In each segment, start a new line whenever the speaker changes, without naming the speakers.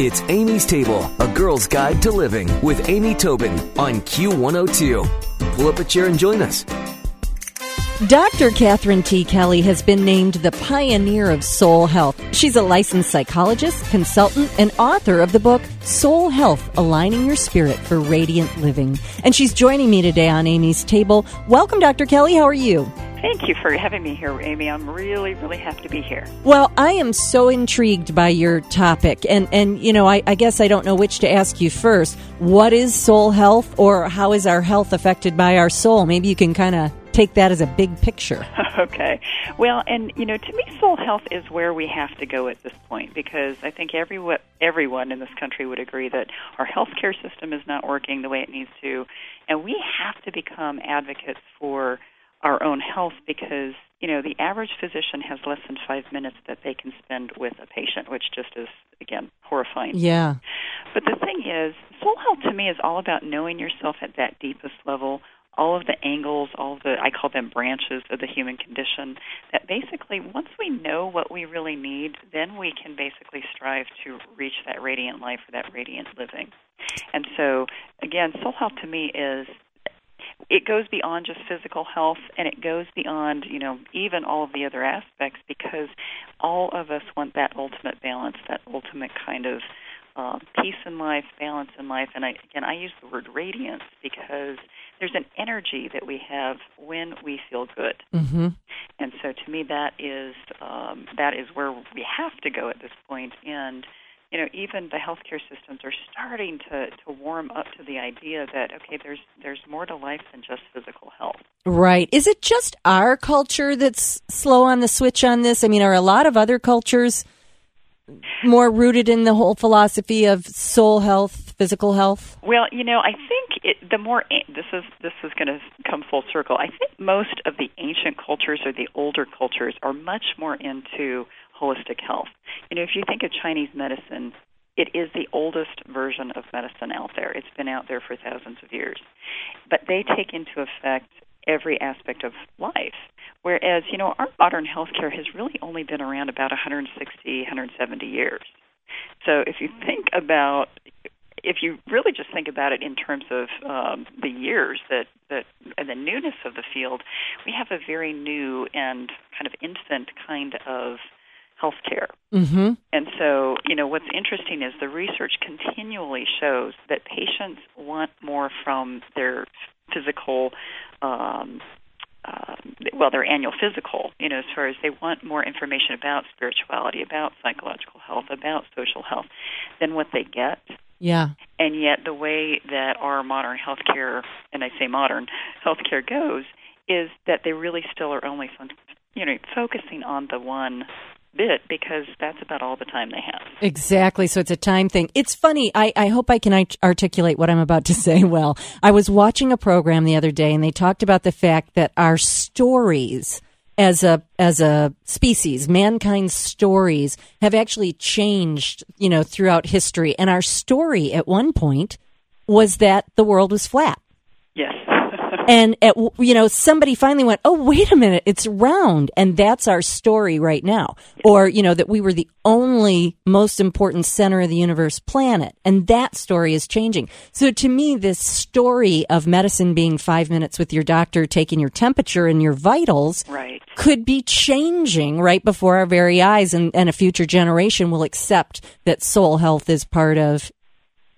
It's Amy's Table, a girl's guide to living with Amy Tobin on Q102. Pull up a chair and join us.
Dr. Catherine T. Kelly has been named the pioneer of soul health. She's a licensed psychologist, consultant, and author of the book Soul Health Aligning Your Spirit for Radiant Living. And she's joining me today on Amy's Table. Welcome, Dr. Kelly. How are you?
Thank you for having me here, Amy. I'm really, really happy to be here.
Well, I am so intrigued by your topic, and and you know, I, I guess I don't know which to ask you first. What is soul health, or how is our health affected by our soul? Maybe you can kind of take that as a big picture.
okay. Well, and you know, to me, soul health is where we have to go at this point because I think everyone everyone in this country would agree that our healthcare system is not working the way it needs to, and we have to become advocates for our own health because you know the average physician has less than five minutes that they can spend with a patient, which just is again horrifying.
Yeah.
But the thing is, soul health to me is all about knowing yourself at that deepest level. All of the angles, all of the I call them branches of the human condition. That basically, once we know what we really need, then we can basically strive to reach that radiant life or that radiant living. And so, again, soul health to me is it goes beyond just physical health and it goes beyond you know even all of the other aspects because all of us want that ultimate balance that ultimate kind of uh, peace in life balance in life and I, again i use the word radiance because there's an energy that we have when we feel good
mm-hmm.
and so to me that is um, that is where we have to go at this point. point and you know, even the healthcare systems are starting to, to warm up to the idea that okay, there's there's more to life than just physical health.
Right. Is it just our culture that's slow on the switch on this? I mean, are a lot of other cultures more rooted in the whole philosophy of soul health, physical health?
Well, you know, I think it, the more this is this is going to come full circle. I think most of the ancient cultures or the older cultures are much more into holistic health. You know, if you think of Chinese medicine, it is the oldest version of medicine out there. It's been out there for thousands of years. But they take into effect every aspect of life. Whereas, you know, our modern healthcare has really only been around about 160, 170 years. So if you think about if you really just think about it in terms of um, the years that, that and the newness of the field, we have a very new and kind of infant kind of healthcare.
Mm-hmm.
And so, you know, what's interesting is the research continually shows that patients want more from their physical. Um, uh, well, their annual physical, you know, as far as they want more information about spirituality, about psychological health, about social health than what they get.
Yeah.
And yet, the way that our modern healthcare, and I say modern healthcare goes, is that they really still are only, you know, focusing on the one bit because that's about all the time they have.
Exactly. So it's a time thing. It's funny. I, I hope I can articulate what I'm about to say well. I was watching a program the other day and they talked about the fact that our stories as a as a species mankind's stories have actually changed you know throughout history and our story at one point was that the world was flat
yes
and at, you know somebody finally went oh wait a minute it's round. And that's our story right now. Or you know that we were the only most important center of the universe planet. And that story is changing. So to me this story of medicine being five minutes with your doctor taking your temperature and your vitals
right.
could be changing right before our very eyes. And, and a future generation will accept that soul health is part of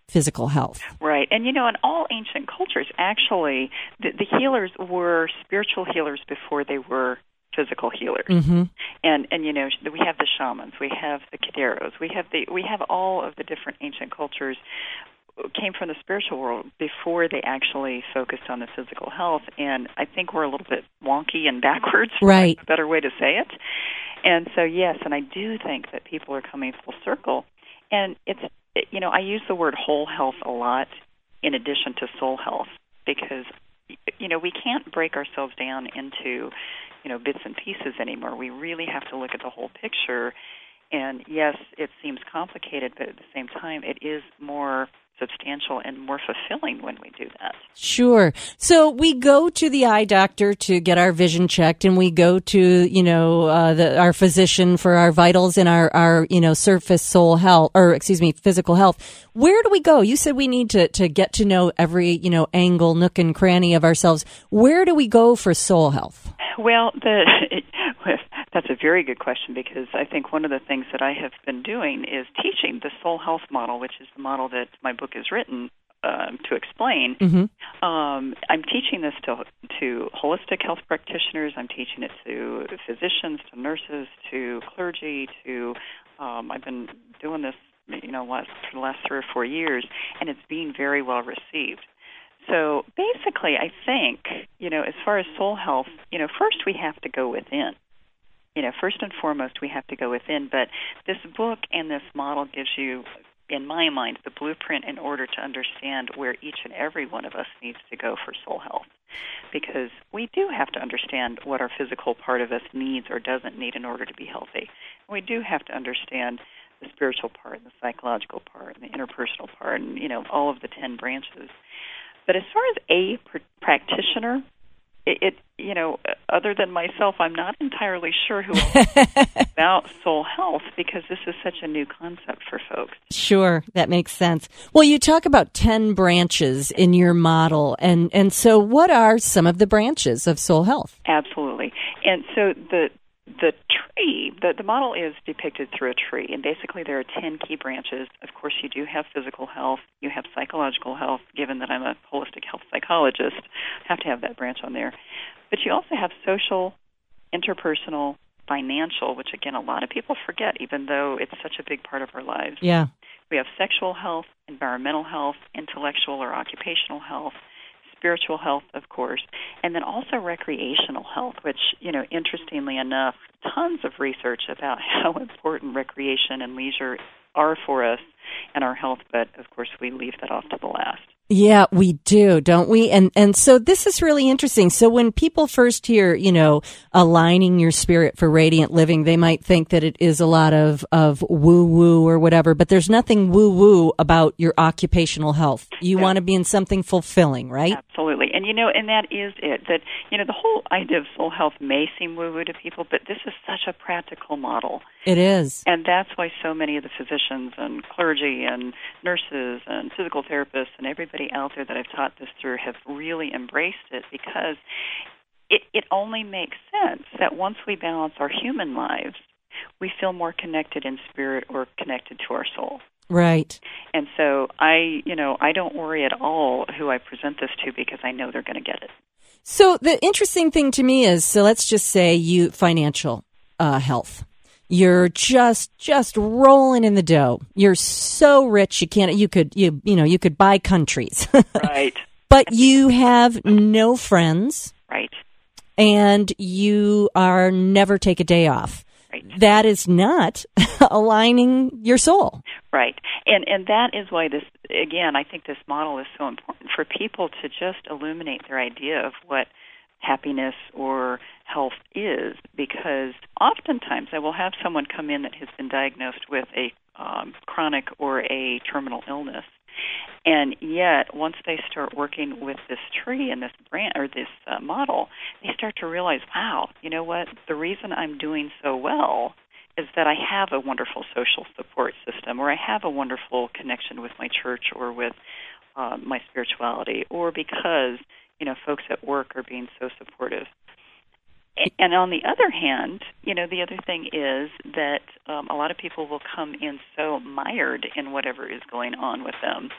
physical health.
Right. And you know, in all ancient cultures, actually, the, the healers were spiritual healers before they were physical healers.
Mm-hmm.
And and you know, we have the shamans, we have the curanderos, we have the we have all of the different ancient cultures came from the spiritual world before they actually focused on the physical health and I think we're a little bit wonky and backwards
right
a better way to say it and so yes and I do think that people are coming full circle and it's you know, I use the word whole health a lot in addition to soul health because you know, we can't break ourselves down into, you know, bits and pieces anymore. We really have to look at the whole picture. And yes, it seems complicated, but at the same time, it is more substantial and more fulfilling when we do that.
Sure. So we go to the eye doctor to get our vision checked, and we go to you know uh, the, our physician for our vitals and our our you know surface soul health or excuse me physical health. Where do we go? You said we need to to get to know every you know angle, nook, and cranny of ourselves. Where do we go for soul health?
Well, the that's a very good question because I think one of the things that I have been doing is teaching the soul health model, which is the model that my book is written um, to explain.
Mm-hmm.
Um, I'm teaching this to to holistic health practitioners. I'm teaching it to physicians, to nurses, to clergy. To um, I've been doing this, you know, last, for the last three or four years, and it's being very well received. So basically, I think, you know, as far as soul health, you know, first we have to go within. You know, first and foremost, we have to go within. But this book and this model gives you, in my mind, the blueprint in order to understand where each and every one of us needs to go for soul health. Because we do have to understand what our physical part of us needs or doesn't need in order to be healthy. We do have to understand the spiritual part, and the psychological part, and the interpersonal part, and you know all of the ten branches. But as far as a pr- practitioner, it, it, you know, other than myself, I'm not entirely sure who about soul health because this is such a new concept for folks.
Sure, that makes sense. Well, you talk about 10 branches in your model and and so what are some of the branches of soul health?
Absolutely. And so the the tree, the, the model is depicted through a tree, and basically there are 10 key branches. Of course, you do have physical health, you have psychological health, given that I'm a holistic health psychologist, I have to have that branch on there. But you also have social, interpersonal, financial, which again, a lot of people forget, even though it's such a big part of our lives.
Yeah.
We have sexual health, environmental health, intellectual or occupational health, spiritual health, of course, and then also recreational health, which, you know, interestingly enough, tons of research about how important recreation and leisure are for us and our health, but of course we leave that off to the last.
Yeah, we do, don't we? And and so this is really interesting. So when people first hear, you know, aligning your spirit for radiant living, they might think that it is a lot of of woo woo or whatever, but there's nothing woo woo about your occupational health. You yeah. want to be in something fulfilling, right?
Absolutely. And you know, and that is it. That you know, the whole idea of soul health may seem woo woo to people, but this is such a practical model.
It is.
And that's why so many of the physicians and clergy and nurses and physical therapists and everybody out there that I've taught this through have really embraced it because it, it only makes sense that once we balance our human lives, we feel more connected in spirit or connected to our soul.
Right.
And so I, you know, I don't worry at all who I present this to because I know they're going to get it.
So the interesting thing to me is, so let's just say you financial uh, health. You're just just rolling in the dough. You're so rich you can't you could you you know you could buy countries.
right.
But you have no friends.
Right.
And you are never take a day off. That is not aligning your soul.
Right. And and that is why this again I think this model is so important for people to just illuminate their idea of what happiness or health is because oftentimes I will have someone come in that has been diagnosed with a um, chronic or a terminal illness. And yet, once they start working with this tree and this brand or this uh, model, they start to realize, wow, you know what? The reason I'm doing so well is that I have a wonderful social support system, or I have a wonderful connection with my church or with uh, my spirituality, or because you know, folks at work are being so supportive. And on the other hand, you know, the other thing is that um, a lot of people will come in so mired in whatever is going on with them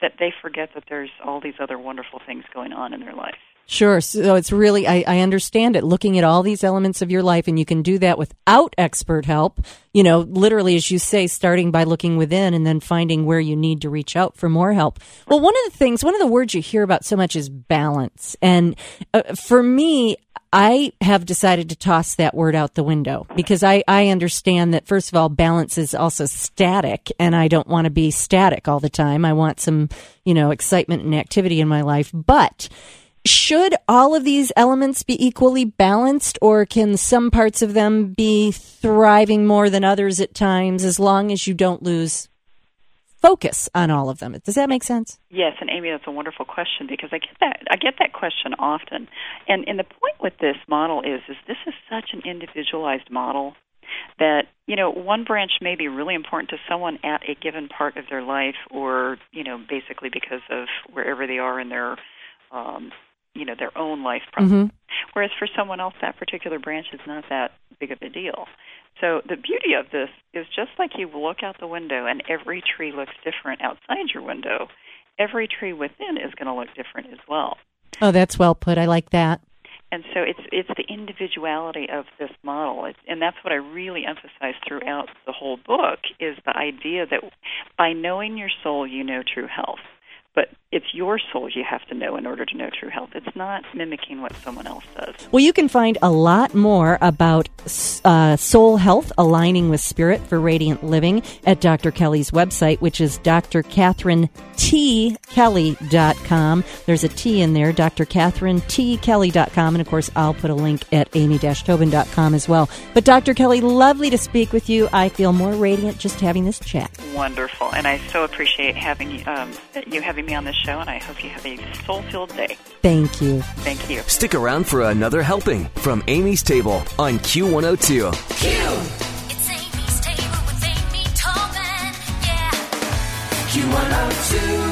that they forget that there's all these other wonderful things going on in their life.
Sure. So it's really, I, I, understand it, looking at all these elements of your life, and you can do that without expert help. You know, literally, as you say, starting by looking within and then finding where you need to reach out for more help. Well, one of the things, one of the words you hear about so much is balance. And uh, for me, I have decided to toss that word out the window because I, I understand that, first of all, balance is also static, and I don't want to be static all the time. I want some, you know, excitement and activity in my life. But should all of these elements be equally balanced, or can some parts of them be thriving more than others at times as long as you don't lose focus on all of them. Does that make sense?
Yes, and Amy, that's a wonderful question because I get that I get that question often. And and the point with this model is is this is such an individualized model that you know one branch may be really important to someone at a given part of their life or you know basically because of wherever they are in their um you know their own life process. Mm-hmm. Whereas for someone else, that particular branch is not that big of a deal. So the beauty of this is just like you look out the window and every tree looks different outside your window, every tree within is going to look different as well.
Oh, that's well put. I like that.
And so it's it's the individuality of this model, it's, and that's what I really emphasize throughout the whole book is the idea that by knowing your soul, you know true health but it's your soul you have to know in order to know true health. It's not mimicking what someone else does.
Well, you can find a lot more about uh, soul health aligning with spirit for radiant living at Dr. Kelly's website, which is drcatherinetkelly.com. There's a T in there, drcatherinetkelly.com. And of course, I'll put a link at amy-tobin.com as well. But Dr. Kelly, lovely to speak with you. I feel more radiant just having this chat.
Wonderful. And I so appreciate having um, you having me on this show, and I hope you have a soul filled day.
Thank you.
Thank you.
Stick around for another helping from Amy's Table on Q102.
Q! It's Amy's Table with Amy Tobin. Yeah. Q102.